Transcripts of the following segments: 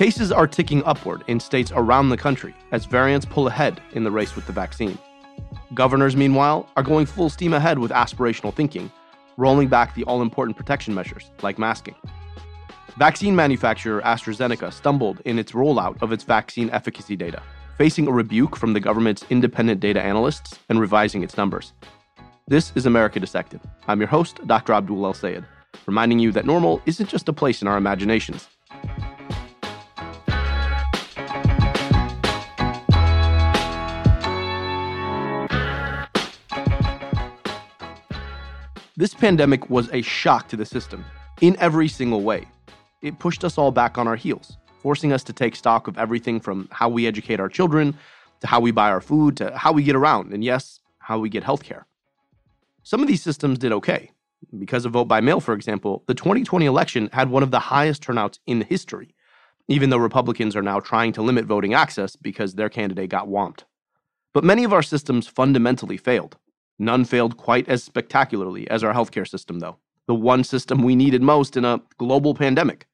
Cases are ticking upward in states around the country as variants pull ahead in the race with the vaccine. Governors, meanwhile, are going full steam ahead with aspirational thinking, rolling back the all important protection measures like masking. Vaccine manufacturer AstraZeneca stumbled in its rollout of its vaccine efficacy data, facing a rebuke from the government's independent data analysts and revising its numbers. This is America Dissected. I'm your host, Dr. Abdul El Sayed, reminding you that normal isn't just a place in our imaginations. This pandemic was a shock to the system in every single way. It pushed us all back on our heels, forcing us to take stock of everything from how we educate our children, to how we buy our food, to how we get around, and yes, how we get healthcare. Some of these systems did okay. Because of vote by mail, for example, the 2020 election had one of the highest turnouts in history, even though Republicans are now trying to limit voting access because their candidate got whomped. But many of our systems fundamentally failed. None failed quite as spectacularly as our healthcare system, though, the one system we needed most in a global pandemic.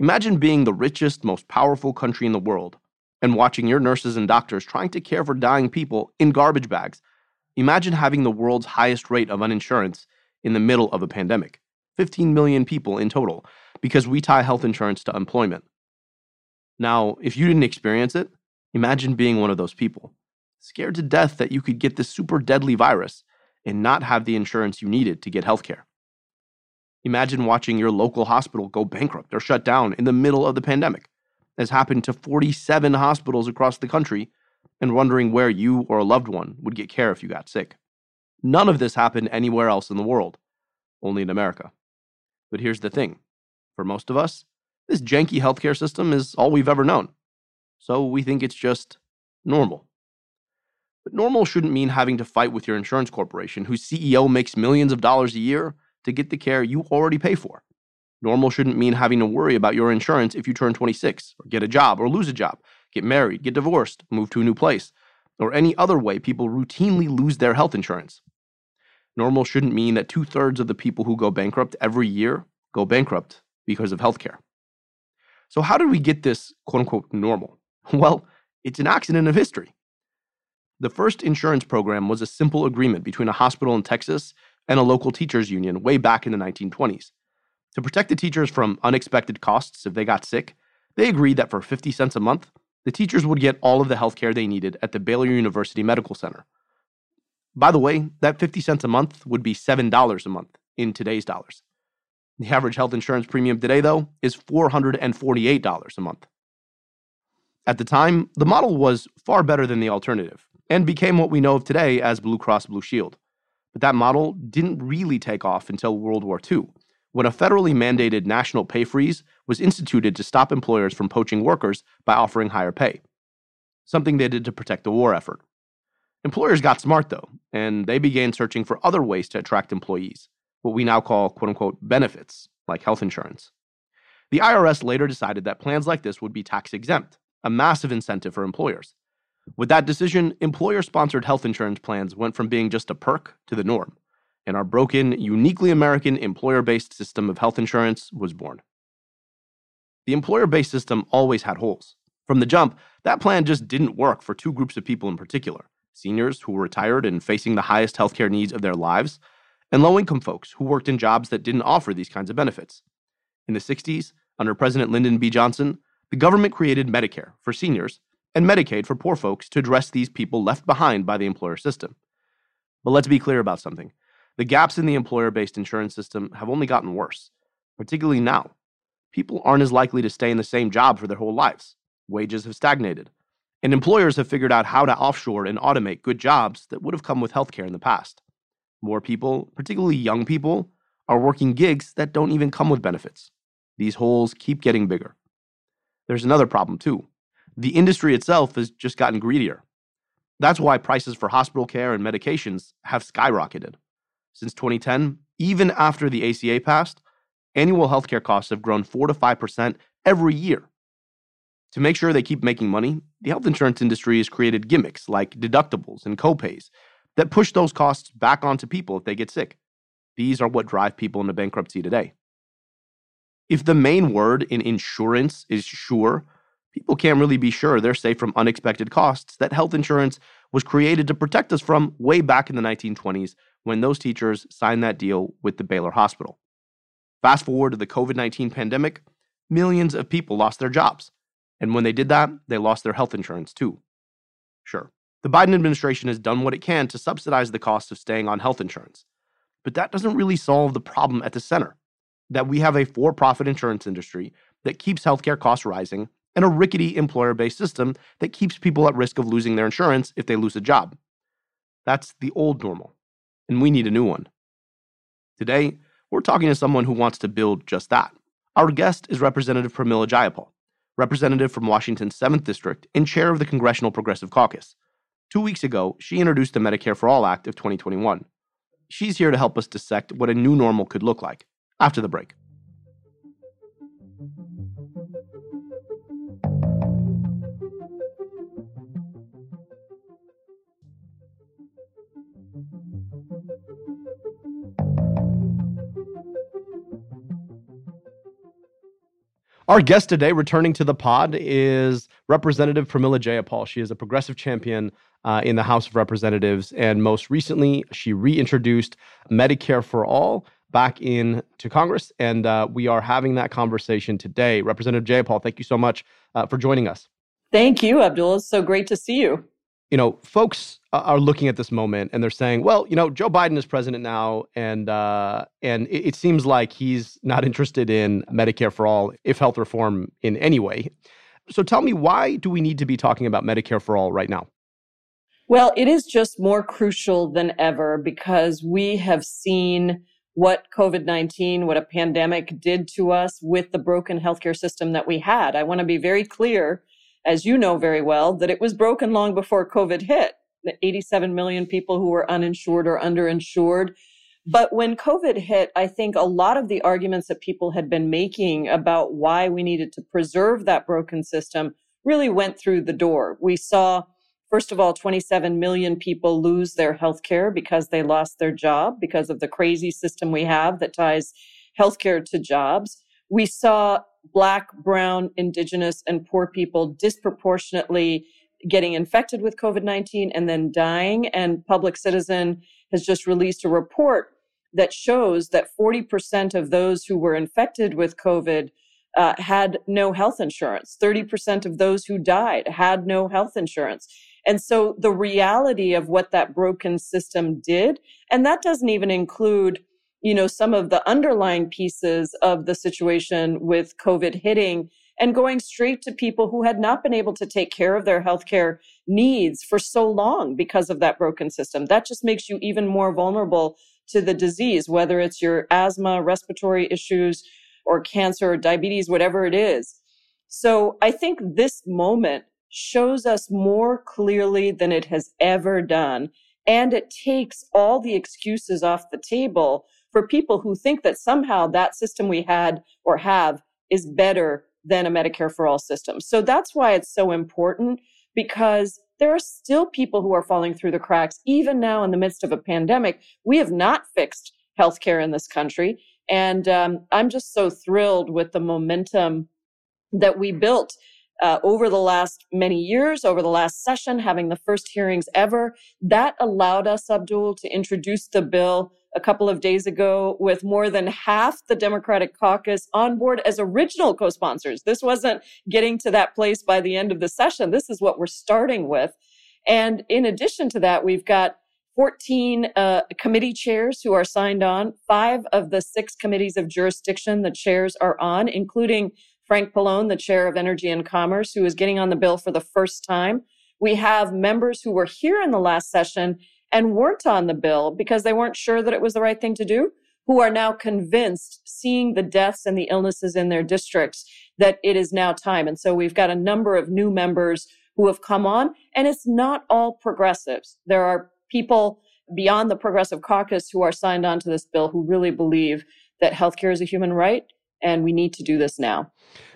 Imagine being the richest, most powerful country in the world and watching your nurses and doctors trying to care for dying people in garbage bags. Imagine having the world's highest rate of uninsurance in the middle of a pandemic 15 million people in total, because we tie health insurance to employment. Now, if you didn't experience it, imagine being one of those people scared to death that you could get this super deadly virus and not have the insurance you needed to get healthcare. Imagine watching your local hospital go bankrupt or shut down in the middle of the pandemic, as happened to 47 hospitals across the country, and wondering where you or a loved one would get care if you got sick. None of this happened anywhere else in the world, only in America. But here's the thing for most of us, this janky healthcare system is all we've ever known. So we think it's just normal. But normal shouldn't mean having to fight with your insurance corporation, whose CEO makes millions of dollars a year to get the care you already pay for. Normal shouldn't mean having to worry about your insurance if you turn 26, or get a job, or lose a job, get married, get divorced, move to a new place, or any other way people routinely lose their health insurance. Normal shouldn't mean that two thirds of the people who go bankrupt every year go bankrupt because of healthcare. So, how did we get this quote unquote normal? Well, it's an accident of history. The first insurance program was a simple agreement between a hospital in Texas and a local teachers union way back in the 1920s. To protect the teachers from unexpected costs if they got sick, they agreed that for 50 cents a month, the teachers would get all of the health care they needed at the Baylor University Medical Center. By the way, that 50 cents a month would be $7 a month in today's dollars. The average health insurance premium today, though, is $448 a month. At the time, the model was far better than the alternative and became what we know of today as Blue Cross Blue Shield. But that model didn't really take off until World War II, when a federally mandated national pay freeze was instituted to stop employers from poaching workers by offering higher pay, something they did to protect the war effort. Employers got smart, though, and they began searching for other ways to attract employees, what we now call quote unquote benefits, like health insurance. The IRS later decided that plans like this would be tax exempt, a massive incentive for employers. With that decision, employer sponsored health insurance plans went from being just a perk to the norm, and our broken, uniquely American employer based system of health insurance was born. The employer based system always had holes. From the jump, that plan just didn't work for two groups of people in particular seniors who were retired and facing the highest healthcare needs of their lives, and low income folks who worked in jobs that didn't offer these kinds of benefits. In the 60s, under President Lyndon B. Johnson, the government created Medicare for seniors and Medicaid for poor folks to address these people left behind by the employer system. But let's be clear about something the gaps in the employer based insurance system have only gotten worse, particularly now. People aren't as likely to stay in the same job for their whole lives. Wages have stagnated. And employers have figured out how to offshore and automate good jobs that would have come with healthcare in the past. More people, particularly young people, are working gigs that don't even come with benefits. These holes keep getting bigger. There's another problem, too the industry itself has just gotten greedier. That's why prices for hospital care and medications have skyrocketed. Since 2010, even after the ACA passed, annual healthcare costs have grown 4 to 5% every year. To make sure they keep making money, the health insurance industry has created gimmicks like deductibles and copays that push those costs back onto people if they get sick. These are what drive people into bankruptcy today. If the main word in insurance is sure, people can't really be sure they're safe from unexpected costs that health insurance was created to protect us from way back in the 1920s when those teachers signed that deal with the Baylor Hospital. Fast forward to the COVID 19 pandemic, millions of people lost their jobs. And when they did that, they lost their health insurance too. Sure, the Biden administration has done what it can to subsidize the cost of staying on health insurance. But that doesn't really solve the problem at the center that we have a for profit insurance industry that keeps healthcare costs rising and a rickety employer based system that keeps people at risk of losing their insurance if they lose a job. That's the old normal, and we need a new one. Today, we're talking to someone who wants to build just that. Our guest is Representative Pramila Jayapal, representative from Washington's 7th District and chair of the Congressional Progressive Caucus. Two weeks ago, she introduced the Medicare for All Act of 2021. She's here to help us dissect what a new normal could look like after the break. Our guest today, returning to the pod, is Representative Pramila Jayapal. She is a progressive champion uh, in the House of Representatives, and most recently, she reintroduced Medicare for All back in to Congress, and uh, we are having that conversation today. Representative Jayapal, thank you so much uh, for joining us. Thank you, Abdul. It's so great to see you you know, folks are looking at this moment and they're saying, well, you know, Joe Biden is president now, and uh, and it, it, seems like he's not interested in Medicare for all, if health reform in any way. So tell me, why do we need to be talking about Medicare for all right now? Well, it is just more crucial than ever because we have seen what COVID 19, what a pandemic did to us with the broken healthcare system that we had. I want to be very clear as you know very well, that it was broken long before COVID hit. The 87 million people who were uninsured or underinsured. But when COVID hit, I think a lot of the arguments that people had been making about why we needed to preserve that broken system really went through the door. We saw, first of all, 27 million people lose their health care because they lost their job because of the crazy system we have that ties healthcare to jobs. We saw Black, Brown, Indigenous, and poor people disproportionately getting infected with COVID 19 and then dying. And Public Citizen has just released a report that shows that 40% of those who were infected with COVID uh, had no health insurance. 30% of those who died had no health insurance. And so the reality of what that broken system did, and that doesn't even include you know, some of the underlying pieces of the situation with COVID hitting and going straight to people who had not been able to take care of their healthcare needs for so long because of that broken system. That just makes you even more vulnerable to the disease, whether it's your asthma, respiratory issues, or cancer, or diabetes, whatever it is. So I think this moment shows us more clearly than it has ever done. And it takes all the excuses off the table for people who think that somehow that system we had or have is better than a Medicare for all system. So that's why it's so important because there are still people who are falling through the cracks, even now in the midst of a pandemic. We have not fixed healthcare in this country. And um, I'm just so thrilled with the momentum that we built uh, over the last many years, over the last session, having the first hearings ever. That allowed us, Abdul, to introduce the bill a couple of days ago with more than half the Democratic caucus on board as original co sponsors. This wasn't getting to that place by the end of the session. This is what we're starting with. And in addition to that, we've got 14 uh, committee chairs who are signed on. Five of the six committees of jurisdiction the chairs are on, including Frank Pallone, the chair of Energy and Commerce, who is getting on the bill for the first time. We have members who were here in the last session and weren't on the bill because they weren't sure that it was the right thing to do, who are now convinced, seeing the deaths and the illnesses in their districts, that it is now time. And so we've got a number of new members who have come on, and it's not all progressives. There are people beyond the Progressive Caucus who are signed on to this bill who really believe that healthcare is a human right and we need to do this now.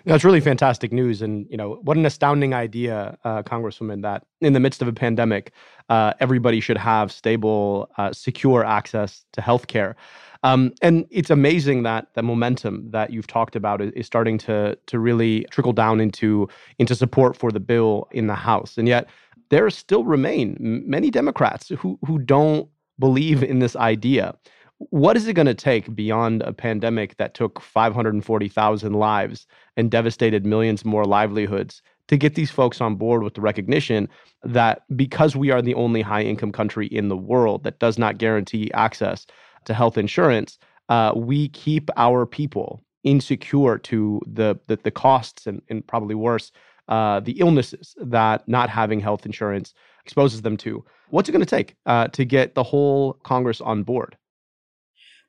That's really fantastic news, and you know what an astounding idea, uh, Congresswoman. That in the midst of a pandemic, uh, everybody should have stable, uh, secure access to healthcare. Um, and it's amazing that the momentum that you've talked about is, is, starting to to really trickle down into into support for the bill in the House. And yet, there still remain many Democrats who who don't believe in this idea. What is it going to take beyond a pandemic that took 540,000 lives and devastated millions more livelihoods to get these folks on board with the recognition that because we are the only high income country in the world that does not guarantee access to health insurance, uh, we keep our people insecure to the, the, the costs and, and probably worse, uh, the illnesses that not having health insurance exposes them to. What's it going to take uh, to get the whole Congress on board?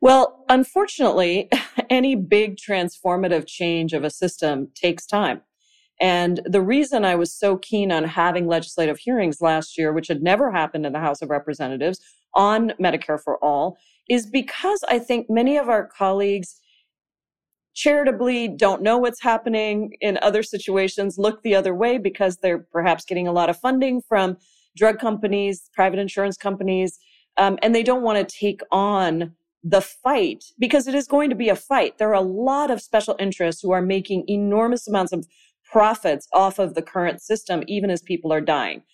Well, unfortunately, any big transformative change of a system takes time. And the reason I was so keen on having legislative hearings last year, which had never happened in the House of Representatives on Medicare for All, is because I think many of our colleagues charitably don't know what's happening in other situations, look the other way because they're perhaps getting a lot of funding from drug companies, private insurance companies, um, and they don't want to take on the fight because it is going to be a fight. There are a lot of special interests who are making enormous amounts of profits off of the current system, even as people are dying.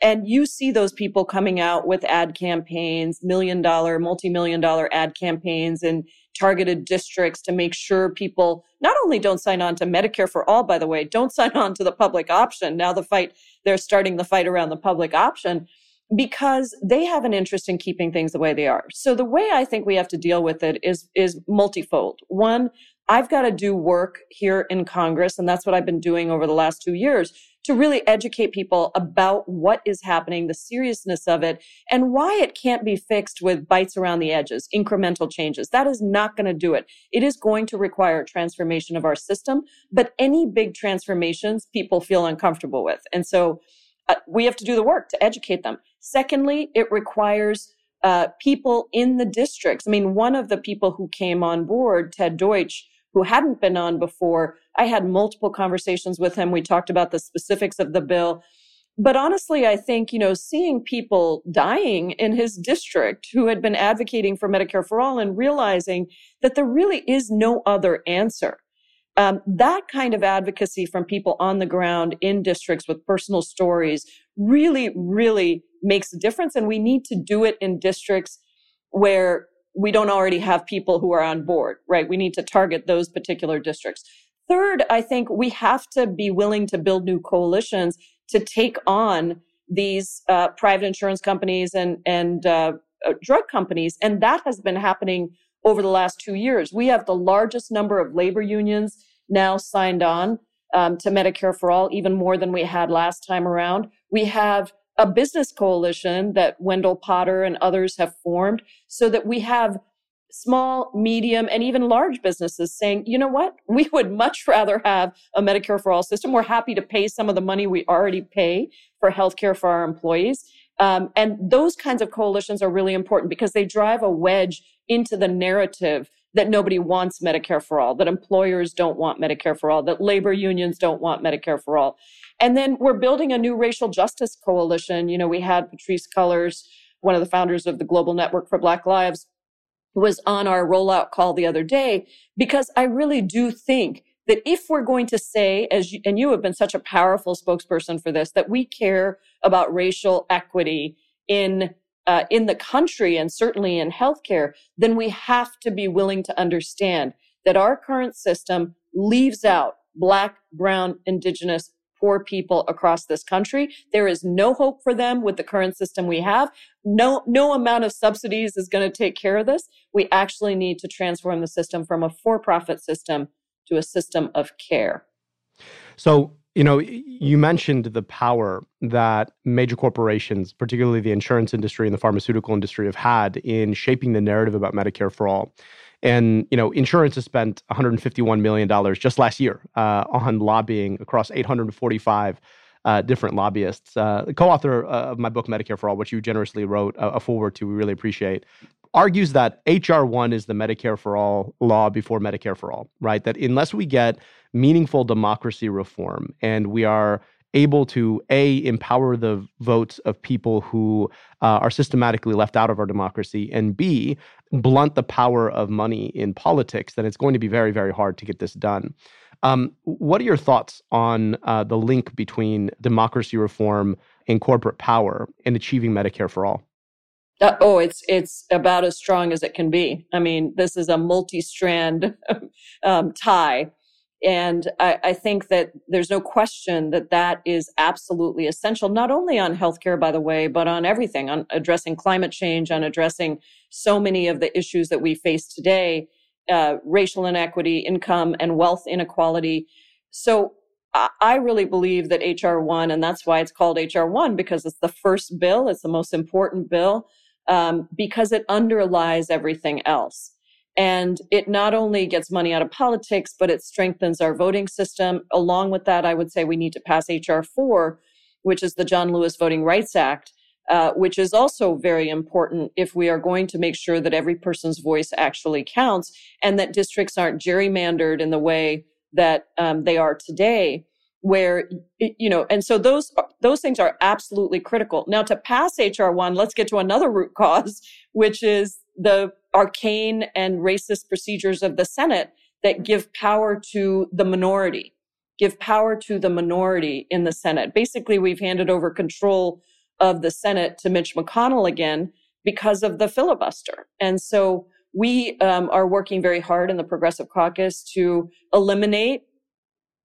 And you see those people coming out with ad campaigns, million dollar, multi million dollar ad campaigns in targeted districts to make sure people not only don't sign on to Medicare for all, by the way, don't sign on to the public option. Now the fight, they're starting the fight around the public option because they have an interest in keeping things the way they are. So the way I think we have to deal with it is is multifold. One, I've got to do work here in Congress and that's what I've been doing over the last 2 years to really educate people about what is happening, the seriousness of it, and why it can't be fixed with bites around the edges, incremental changes. That is not going to do it. It is going to require transformation of our system, but any big transformations people feel uncomfortable with. And so uh, we have to do the work to educate them. Secondly, it requires uh, people in the districts. I mean, one of the people who came on board, Ted Deutsch, who hadn't been on before, I had multiple conversations with him. We talked about the specifics of the bill. But honestly, I think, you know, seeing people dying in his district who had been advocating for Medicare for all and realizing that there really is no other answer. Um, that kind of advocacy from people on the ground in districts with personal stories really, really makes a difference. And we need to do it in districts where we don't already have people who are on board, right? We need to target those particular districts. Third, I think we have to be willing to build new coalitions to take on these uh, private insurance companies and and uh, uh, drug companies, and that has been happening over the last two years. We have the largest number of labor unions now signed on um, to Medicare for All, even more than we had last time around. We have a business coalition that Wendell Potter and others have formed so that we have small, medium, and even large businesses saying, you know what? We would much rather have a Medicare for all system. We're happy to pay some of the money we already pay for healthcare for our employees. Um, and those kinds of coalitions are really important because they drive a wedge into the narrative that nobody wants Medicare for all, that employers don't want Medicare for all, that labor unions don't want Medicare for all. And then we're building a new racial justice coalition. You know, we had Patrisse Cullors, one of the founders of the Global Network for Black Lives, was on our rollout call the other day because I really do think that if we're going to say, as you, and you have been such a powerful spokesperson for this, that we care about racial equity in uh, in the country and certainly in healthcare, then we have to be willing to understand that our current system leaves out Black, Brown, Indigenous, poor people across this country. There is no hope for them with the current system we have. No, no amount of subsidies is going to take care of this. We actually need to transform the system from a for-profit system to a system of care. So, you know, you mentioned the power that major corporations, particularly the insurance industry and the pharmaceutical industry, have had in shaping the narrative about Medicare for all. And you know, insurance has spent 151 million dollars just last year uh, on lobbying across 845 uh, different lobbyists. Uh, the co-author uh, of my book Medicare for All, which you generously wrote a, a foreword to, we really appreciate. Argues that HR 1 is the Medicare for All law before Medicare for All, right? That unless we get meaningful democracy reform and we are able to a empower the votes of people who uh, are systematically left out of our democracy and b blunt the power of money in politics then it's going to be very very hard to get this done um, what are your thoughts on uh, the link between democracy reform and corporate power in achieving medicare for all uh, oh, it's it's about as strong as it can be. I mean, this is a multi-strand um, tie, and I, I, think that there's no question that that is absolutely essential, not only on healthcare, by the way, but on everything, on addressing climate change, on addressing so many of the issues that we face today, uh, racial inequity, income and wealth inequality. So I really believe that HR1, and that's why it's called HR1, because it's the first bill, it's the most important bill um, because it underlies everything else. And it not only gets money out of politics, but it strengthens our voting system. Along with that, I would say we need to pass H.R. 4, which is the John Lewis Voting Rights Act, uh, which is also very important if we are going to make sure that every person's voice actually counts and that districts aren't gerrymandered in the way that um, they are today where you know and so those those things are absolutely critical. Now to pass hr1 let's get to another root cause which is the arcane and racist procedures of the senate that give power to the minority give power to the minority in the senate. Basically we've handed over control of the senate to mitch mcconnell again because of the filibuster. And so we um, are working very hard in the progressive caucus to eliminate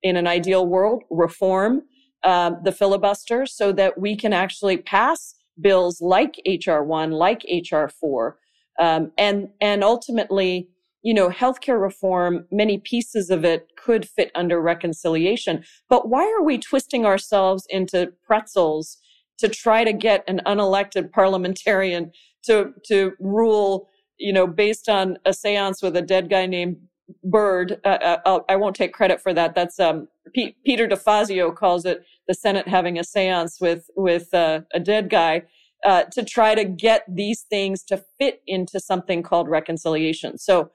in an ideal world, reform uh, the filibuster so that we can actually pass bills like HR one, like HR four, um, and and ultimately, you know, healthcare reform. Many pieces of it could fit under reconciliation, but why are we twisting ourselves into pretzels to try to get an unelected parliamentarian to to rule? You know, based on a séance with a dead guy named Byrd. Uh, uh I won't take credit for that. That's um, P- Peter DeFazio calls it the Senate having a séance with with uh, a dead guy uh, to try to get these things to fit into something called reconciliation. So.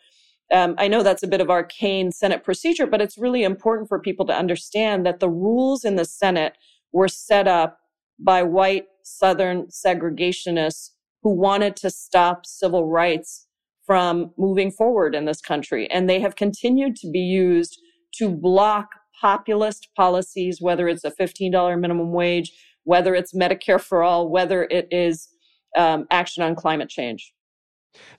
Um, I know that's a bit of arcane Senate procedure, but it's really important for people to understand that the rules in the Senate were set up by white Southern segregationists who wanted to stop civil rights from moving forward in this country. And they have continued to be used to block populist policies, whether it's a $15 minimum wage, whether it's Medicare for all, whether it is um, action on climate change.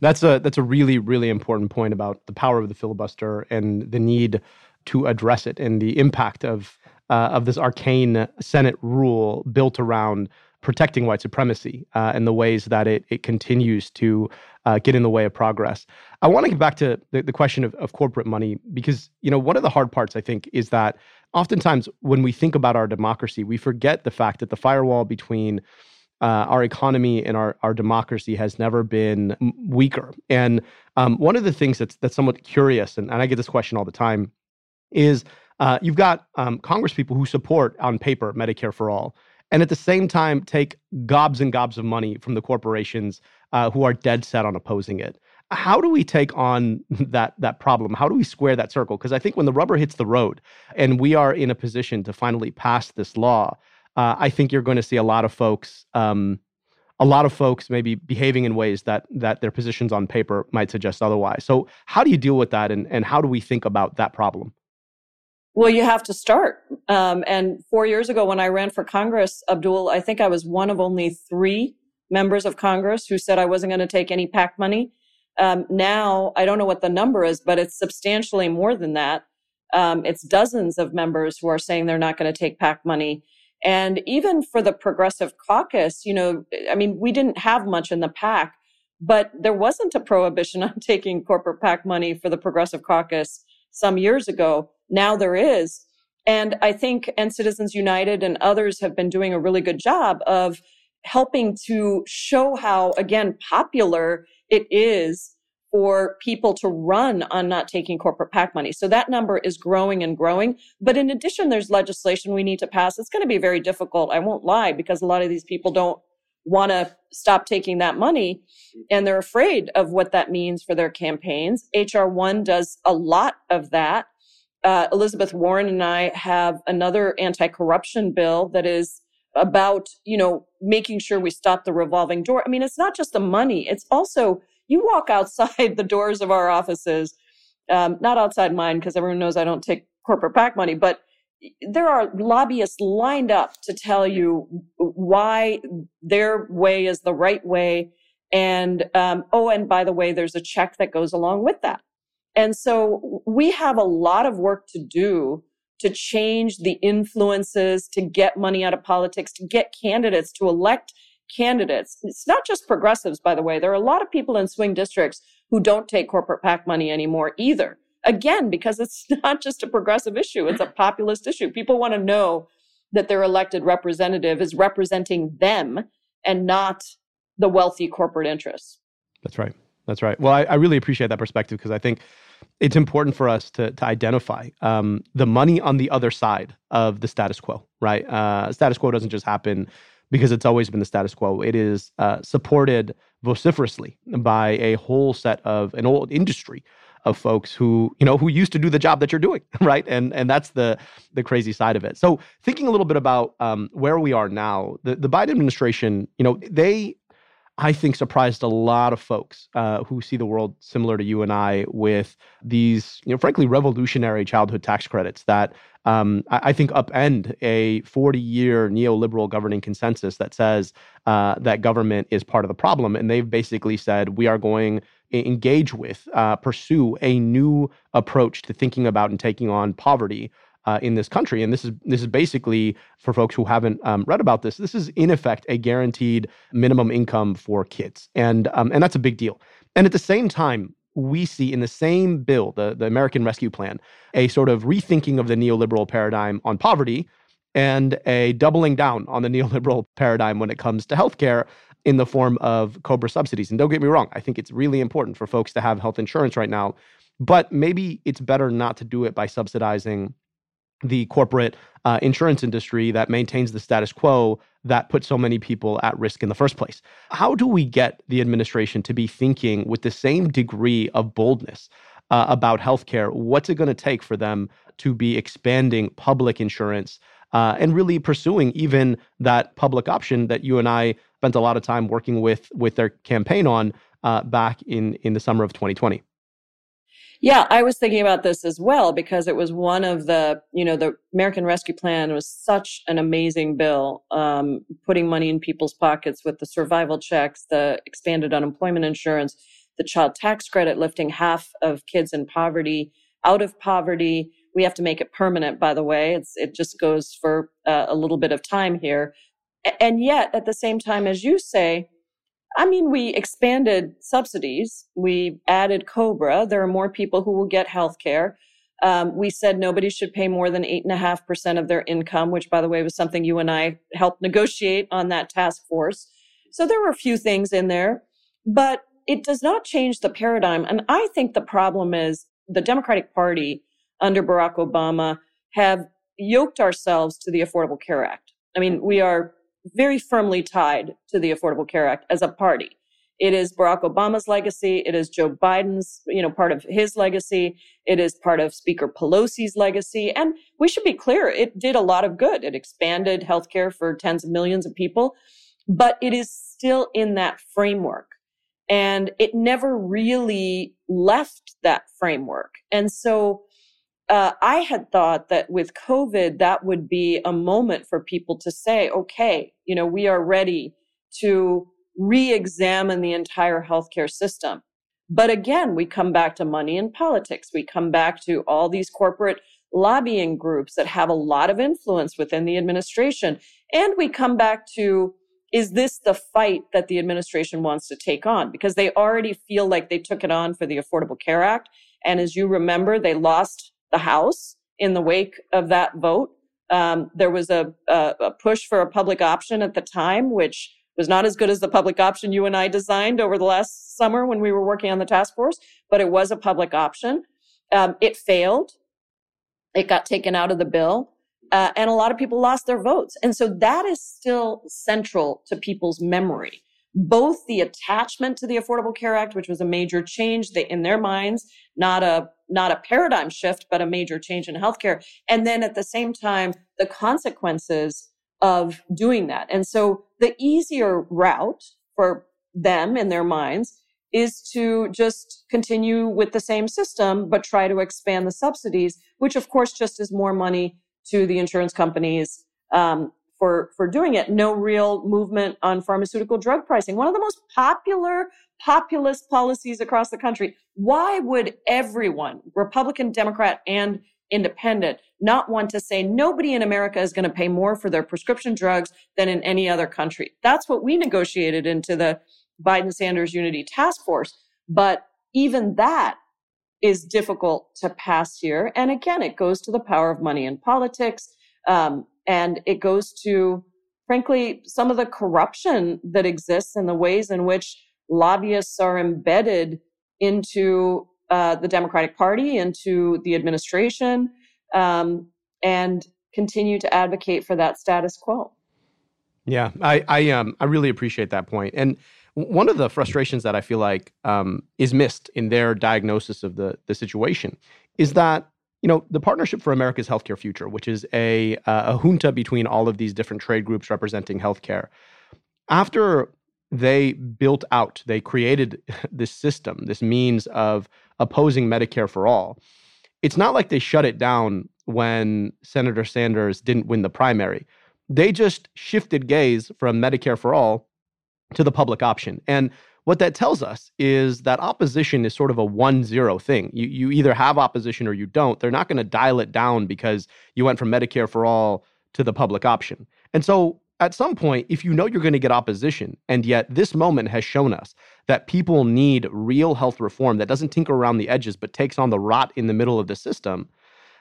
That's a that's a really really important point about the power of the filibuster and the need to address it and the impact of uh, of this arcane Senate rule built around protecting white supremacy uh, and the ways that it, it continues to uh, get in the way of progress. I want to get back to the, the question of, of corporate money because you know one of the hard parts I think is that oftentimes when we think about our democracy, we forget the fact that the firewall between uh, our economy and our, our democracy has never been weaker. And um, one of the things that's that's somewhat curious, and, and I get this question all the time, is uh, you've got um, Congress people who support on paper Medicare for all and at the same time take gobs and gobs of money from the corporations uh, who are dead set on opposing it. How do we take on that that problem? How do we square that circle? Because I think when the rubber hits the road and we are in a position to finally pass this law, uh, I think you're going to see a lot of folks, um, a lot of folks maybe behaving in ways that that their positions on paper might suggest otherwise. So how do you deal with that, and and how do we think about that problem? Well, you have to start. Um, and four years ago, when I ran for Congress, Abdul, I think I was one of only three members of Congress who said I wasn't going to take any PAC money. Um, now, I don't know what the number is, but it's substantially more than that. Um, it's dozens of members who are saying they're not going to take PAC money. And even for the Progressive Caucus, you know, I mean, we didn't have much in the PAC, but there wasn't a prohibition on taking corporate PAC money for the Progressive Caucus some years ago. Now there is. And I think, and Citizens United and others have been doing a really good job of helping to show how, again, popular it is for people to run on not taking corporate PAC money. So that number is growing and growing. But in addition, there's legislation we need to pass. It's going to be very difficult. I won't lie because a lot of these people don't want to stop taking that money and they're afraid of what that means for their campaigns. HR1 does a lot of that. Uh, Elizabeth Warren and I have another anti-corruption bill that is about, you know, making sure we stop the revolving door. I mean, it's not just the money. It's also, you walk outside the doors of our offices, um, not outside mine, because everyone knows I don't take corporate PAC money, but there are lobbyists lined up to tell you why their way is the right way. And, um, oh, and by the way, there's a check that goes along with that. And so we have a lot of work to do to change the influences, to get money out of politics, to get candidates, to elect candidates. It's not just progressives, by the way. There are a lot of people in swing districts who don't take corporate PAC money anymore either. Again, because it's not just a progressive issue, it's a populist issue. People want to know that their elected representative is representing them and not the wealthy corporate interests. That's right. That's right. Well, I, I really appreciate that perspective because I think it's important for us to, to identify um, the money on the other side of the status quo, right? Uh, status quo doesn't just happen because it's always been the status quo. It is uh, supported vociferously by a whole set of an old industry of folks who you know who used to do the job that you're doing right and and that's the the crazy side of it so thinking a little bit about um, where we are now the, the biden administration you know they I think surprised a lot of folks uh, who see the world similar to you and I with these, you know, frankly, revolutionary childhood tax credits that um, I, I, think upend a 40 year neoliberal governing consensus that says uh, that government is part of the problem. And they've basically said we are going engage with, uh, pursue a new approach to thinking about and taking on poverty uh, in this country. And this is this is basically for folks who haven't um, read about this. This is in effect a guaranteed minimum income for kids, and um, and that's a big deal. And at the same time, we see in the same bill, the the American Rescue Plan, a sort of rethinking of the neoliberal paradigm on poverty and a doubling down on the neoliberal paradigm when it comes to healthcare in the form of COBRA subsidies. And don't get me wrong, I think it's really important for folks to have health insurance right now, but maybe it's better not to do it by subsidizing the corporate uh, insurance industry that maintains the status quo that puts so many people at risk in the first place. How do we get the administration to be thinking with the same degree of boldness uh, about healthcare? What's it going to take for them to be expanding public insurance uh, and really pursuing even that public option that you and I spent a lot of time working with with their campaign on uh, back in in the summer of 2020? Yeah, I was thinking about this as well because it was one of the, you know, the American Rescue Plan was such an amazing bill, um, putting money in people's pockets with the survival checks, the expanded unemployment insurance, the child tax credit, lifting half of kids in poverty out of poverty. We have to make it permanent, by the way. It's, it just goes for uh, a little bit of time here. And yet, at the same time, as you say, I mean, we expanded subsidies. We added COBRA. There are more people who will get health care. Um, we said nobody should pay more than 8.5% of their income, which, by the way, was something you and I helped negotiate on that task force. So there were a few things in there, but it does not change the paradigm. And I think the problem is the Democratic Party under Barack Obama have yoked ourselves to the Affordable Care Act. I mean, we are very firmly tied to the Affordable Care Act as a party. It is Barack Obama's legacy. It is Joe Biden's, you know, part of his legacy. It is part of Speaker Pelosi's legacy. And we should be clear, it did a lot of good. It expanded healthcare for tens of millions of people, but it is still in that framework. And it never really left that framework. And so uh, I had thought that with COVID, that would be a moment for people to say, okay, you know, we are ready to re examine the entire healthcare system. But again, we come back to money and politics. We come back to all these corporate lobbying groups that have a lot of influence within the administration. And we come back to is this the fight that the administration wants to take on? Because they already feel like they took it on for the Affordable Care Act. And as you remember, they lost the House in the wake of that vote. Um, there was a, a, a push for a public option at the time, which was not as good as the public option you and I designed over the last summer when we were working on the task force, but it was a public option. Um, it failed. It got taken out of the bill. uh, and a lot of people lost their votes. And so that is still central to people's memory. Both the attachment to the Affordable Care Act, which was a major change in their minds, not a not a paradigm shift, but a major change in healthcare. And then at the same time, the consequences of doing that. And so the easier route for them in their minds is to just continue with the same system, but try to expand the subsidies, which of course just is more money to the insurance companies um, for for doing it. No real movement on pharmaceutical drug pricing. One of the most popular populist policies across the country. Why would everyone, Republican, Democrat, and independent, not want to say nobody in America is going to pay more for their prescription drugs than in any other country? That's what we negotiated into the Biden Sanders Unity Task Force. But even that is difficult to pass here. And again, it goes to the power of money in politics. Um, and it goes to, frankly, some of the corruption that exists and the ways in which lobbyists are embedded into uh, the Democratic Party, into the administration, um, and continue to advocate for that status quo. Yeah, I I um I really appreciate that point. And one of the frustrations that I feel like um, is missed in their diagnosis of the the situation is that you know the Partnership for America's Healthcare Future, which is a uh, a junta between all of these different trade groups representing healthcare, after they built out, they created this system, this means of opposing Medicare for all. It's not like they shut it down when Senator Sanders didn't win the primary. They just shifted gaze from Medicare for all to the public option. And what that tells us is that opposition is sort of a one zero thing. You, you either have opposition or you don't. They're not going to dial it down because you went from Medicare for all to the public option. And so at some point, if you know you're going to get opposition, and yet this moment has shown us that people need real health reform that doesn't tinker around the edges but takes on the rot in the middle of the system,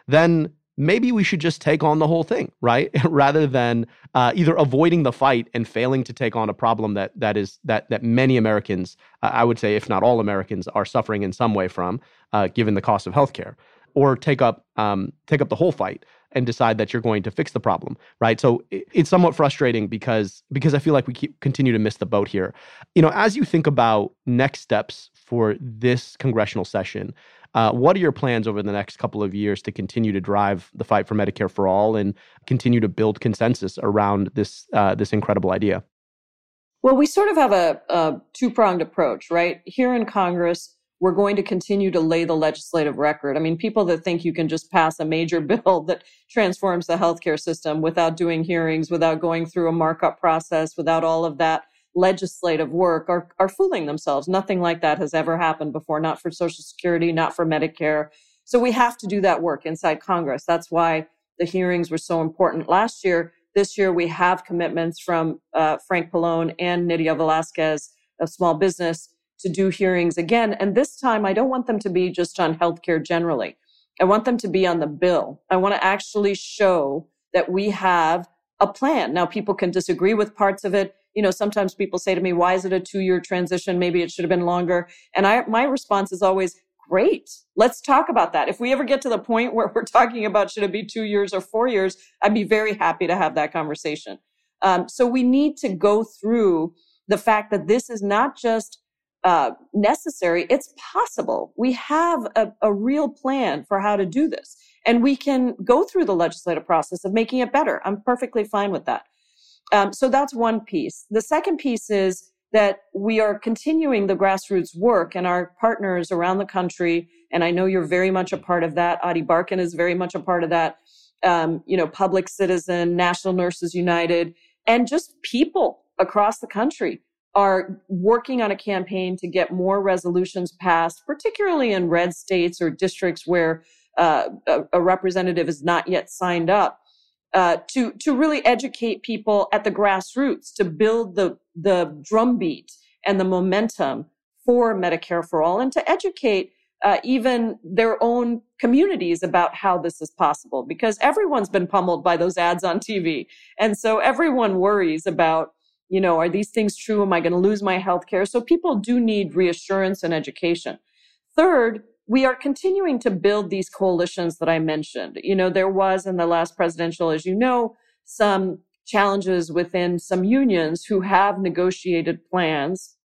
then maybe we should just take on the whole thing, right? Rather than uh, either avoiding the fight and failing to take on a problem that that is that that many Americans, uh, I would say, if not all Americans, are suffering in some way from, uh, given the cost of healthcare, or take up um, take up the whole fight and decide that you're going to fix the problem, right? So it's somewhat frustrating because because I feel like we keep continue to miss the boat here. You know, as you think about next steps for this congressional session, uh, what are your plans over the next couple of years to continue to drive the fight for Medicare for all and continue to build consensus around this uh, this incredible idea? Well, we sort of have a, a two pronged approach, right? Here in Congress, we're going to continue to lay the legislative record. I mean, people that think you can just pass a major bill that transforms the healthcare system without doing hearings, without going through a markup process, without all of that legislative work are, are fooling themselves. Nothing like that has ever happened before, not for Social Security, not for Medicare. So we have to do that work inside Congress. That's why the hearings were so important last year. This year, we have commitments from uh, Frank Pallone and Nydia Velázquez of small business to do hearings again. And this time, I don't want them to be just on healthcare generally. I want them to be on the bill. I want to actually show that we have a plan. Now, people can disagree with parts of it. You know, sometimes people say to me, why is it a two year transition? Maybe it should have been longer. And I, my response is always, great. Let's talk about that. If we ever get to the point where we're talking about should it be two years or four years, I'd be very happy to have that conversation. Um, so we need to go through the fact that this is not just uh, necessary, it's possible. We have a, a real plan for how to do this. And we can go through the legislative process of making it better. I'm perfectly fine with that. Um, so that's one piece. The second piece is that we are continuing the grassroots work and our partners around the country. And I know you're very much a part of that. Ady Barkan is very much a part of that. Um, you know, Public Citizen, National Nurses United, and just people across the country are working on a campaign to get more resolutions passed, particularly in red states or districts where uh, a, a, representative is not yet signed up, uh, to to really educate people at the grassroots to build the the drumbeat and the momentum for Medicare for all, and to educate uh, even their own communities about how this is possible, because everyone's been pummeled by those ads on TV, and so everyone worries about you know, are these things true? Am I going to lose my health care? So people do need reassurance and education. Third, we are continuing to build these coalitions that I mentioned. You know, there was in the last presidential, as you know, some challenges within some unions who have negotiated plans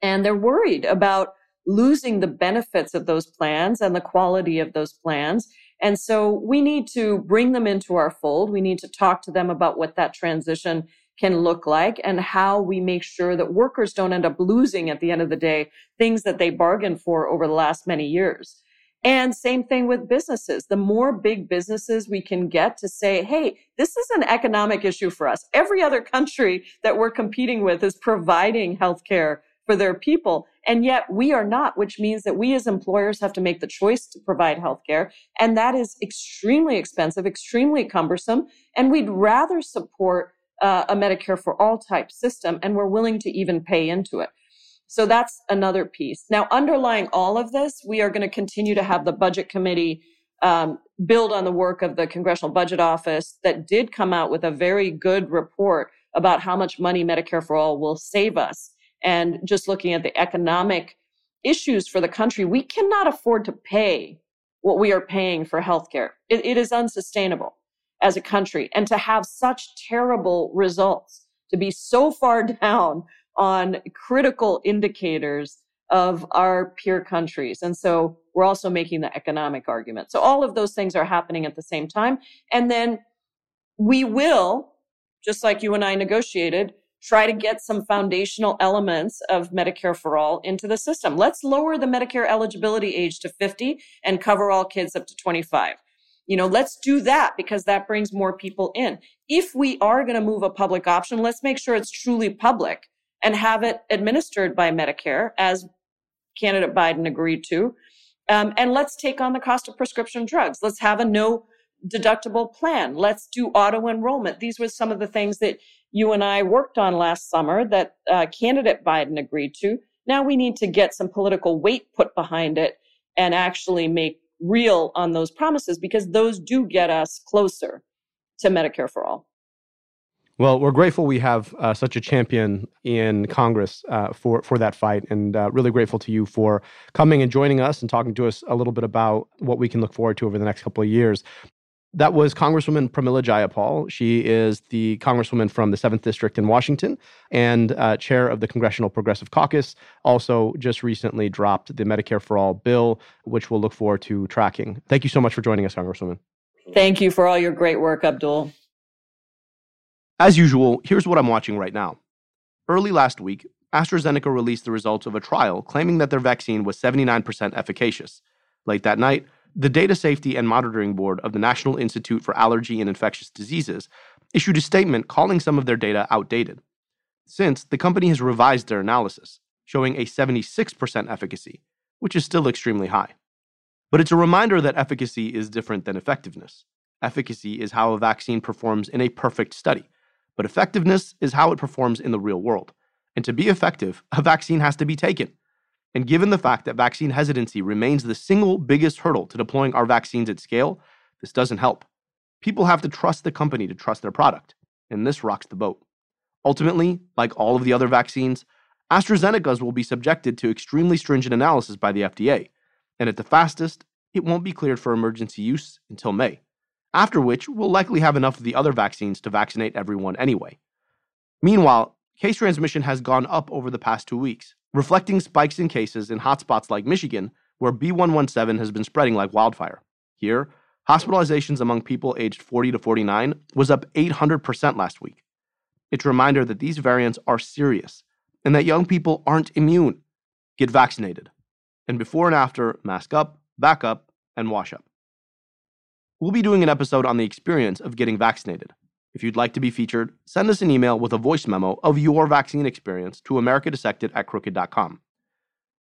and they're worried about losing the benefits of those plans and the quality of those plans. And so we need to bring them into our fold. We need to talk to them about what that transition can look like and how we make sure that workers don't end up losing at the end of the day things that they bargained for over the last many years. And same thing with businesses. The more big businesses we can get to say, hey, this is an economic issue for us. Every other country that we're competing with is providing healthcare for their people. And yet we are not, which means that we as employers have to make the choice to provide healthcare. And that is extremely expensive, extremely cumbersome. And we'd rather support uh, a Medicare for all type system, and we're willing to even pay into it. So that's another piece. Now, underlying all of this, we are going to continue to have the budget committee um, build on the work of the Congressional Budget Office that did come out with a very good report about how much money Medicare for All will save us. And just looking at the economic issues for the country, we cannot afford to pay what we are paying for healthcare. It, it is unsustainable as a country and to have such terrible results, to be so far down on critical indicators of our peer countries. And so we're also making the economic argument. So all of those things are happening at the same time. And then we will, just like you and I negotiated, try to get some foundational elements of Medicare for all into the system. Let's lower the Medicare eligibility age to 50 and cover all kids up to 25. You know, let's do that because that brings more people in. If we are going to move a public option, let's make sure it's truly public and have it administered by Medicare as candidate Biden agreed to. Um, and let's take on the cost of prescription drugs. Let's have a no deductible plan. Let's do auto enrollment. These were some of the things that you and I worked on last summer that uh, candidate Biden agreed to. Now we need to get some political weight put behind it and actually make real on those promises because those do get us closer to Medicare for all. Well, we're grateful we have uh, such a champion in Congress uh, for for that fight, and uh, really grateful to you for coming and joining us and talking to us a little bit about what we can look forward to over the next couple of years. That was Congresswoman Pramila Jayapal. She is the Congresswoman from the 7th District in Washington and uh, chair of the Congressional Progressive Caucus. Also, just recently dropped the Medicare for All bill, which we'll look forward to tracking. Thank you so much for joining us, Congresswoman. Thank you for all your great work, Abdul. As usual, here's what I'm watching right now. Early last week, AstraZeneca released the results of a trial claiming that their vaccine was 79% efficacious. Late that night, the Data Safety and Monitoring Board of the National Institute for Allergy and Infectious Diseases issued a statement calling some of their data outdated. Since, the company has revised their analysis, showing a 76% efficacy, which is still extremely high. But it's a reminder that efficacy is different than effectiveness. Efficacy is how a vaccine performs in a perfect study, but effectiveness is how it performs in the real world. And to be effective, a vaccine has to be taken. And given the fact that vaccine hesitancy remains the single biggest hurdle to deploying our vaccines at scale, this doesn't help. People have to trust the company to trust their product, and this rocks the boat. Ultimately, like all of the other vaccines, AstraZeneca's will be subjected to extremely stringent analysis by the FDA, and at the fastest, it won't be cleared for emergency use until May, after which we'll likely have enough of the other vaccines to vaccinate everyone anyway. Meanwhile, case transmission has gone up over the past two weeks, reflecting spikes in cases in hotspots like Michigan, where B117 has been spreading like wildfire. Here, hospitalizations among people aged 40 to 49 was up 800% last week. It's a reminder that these variants are serious and that young people aren't immune. Get vaccinated. And before and after, mask up, back up, and wash up. We'll be doing an episode on the experience of getting vaccinated. If you'd like to be featured, send us an email with a voice memo of your vaccine experience to americadissected at crooked.com.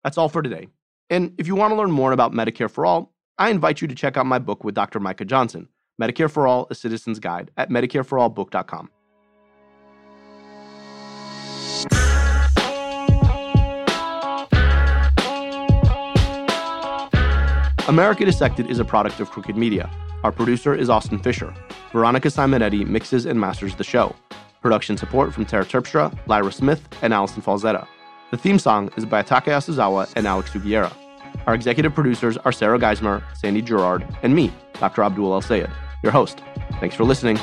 That's all for today. And if you want to learn more about Medicare for All, I invite you to check out my book with Dr. Micah Johnson, Medicare for All, A Citizen's Guide, at medicareforallbook.com. America Dissected is a product of Crooked Media. Our producer is Austin Fisher. Veronica Simonetti mixes and masters the show. Production support from Tara Terpstra, Lyra Smith, and Allison Falzetta. The theme song is by Taka Yasuzawa and Alex Sugiura. Our executive producers are Sarah Geismer, Sandy Girard, and me, Dr. Abdul El Sayed, your host. Thanks for listening.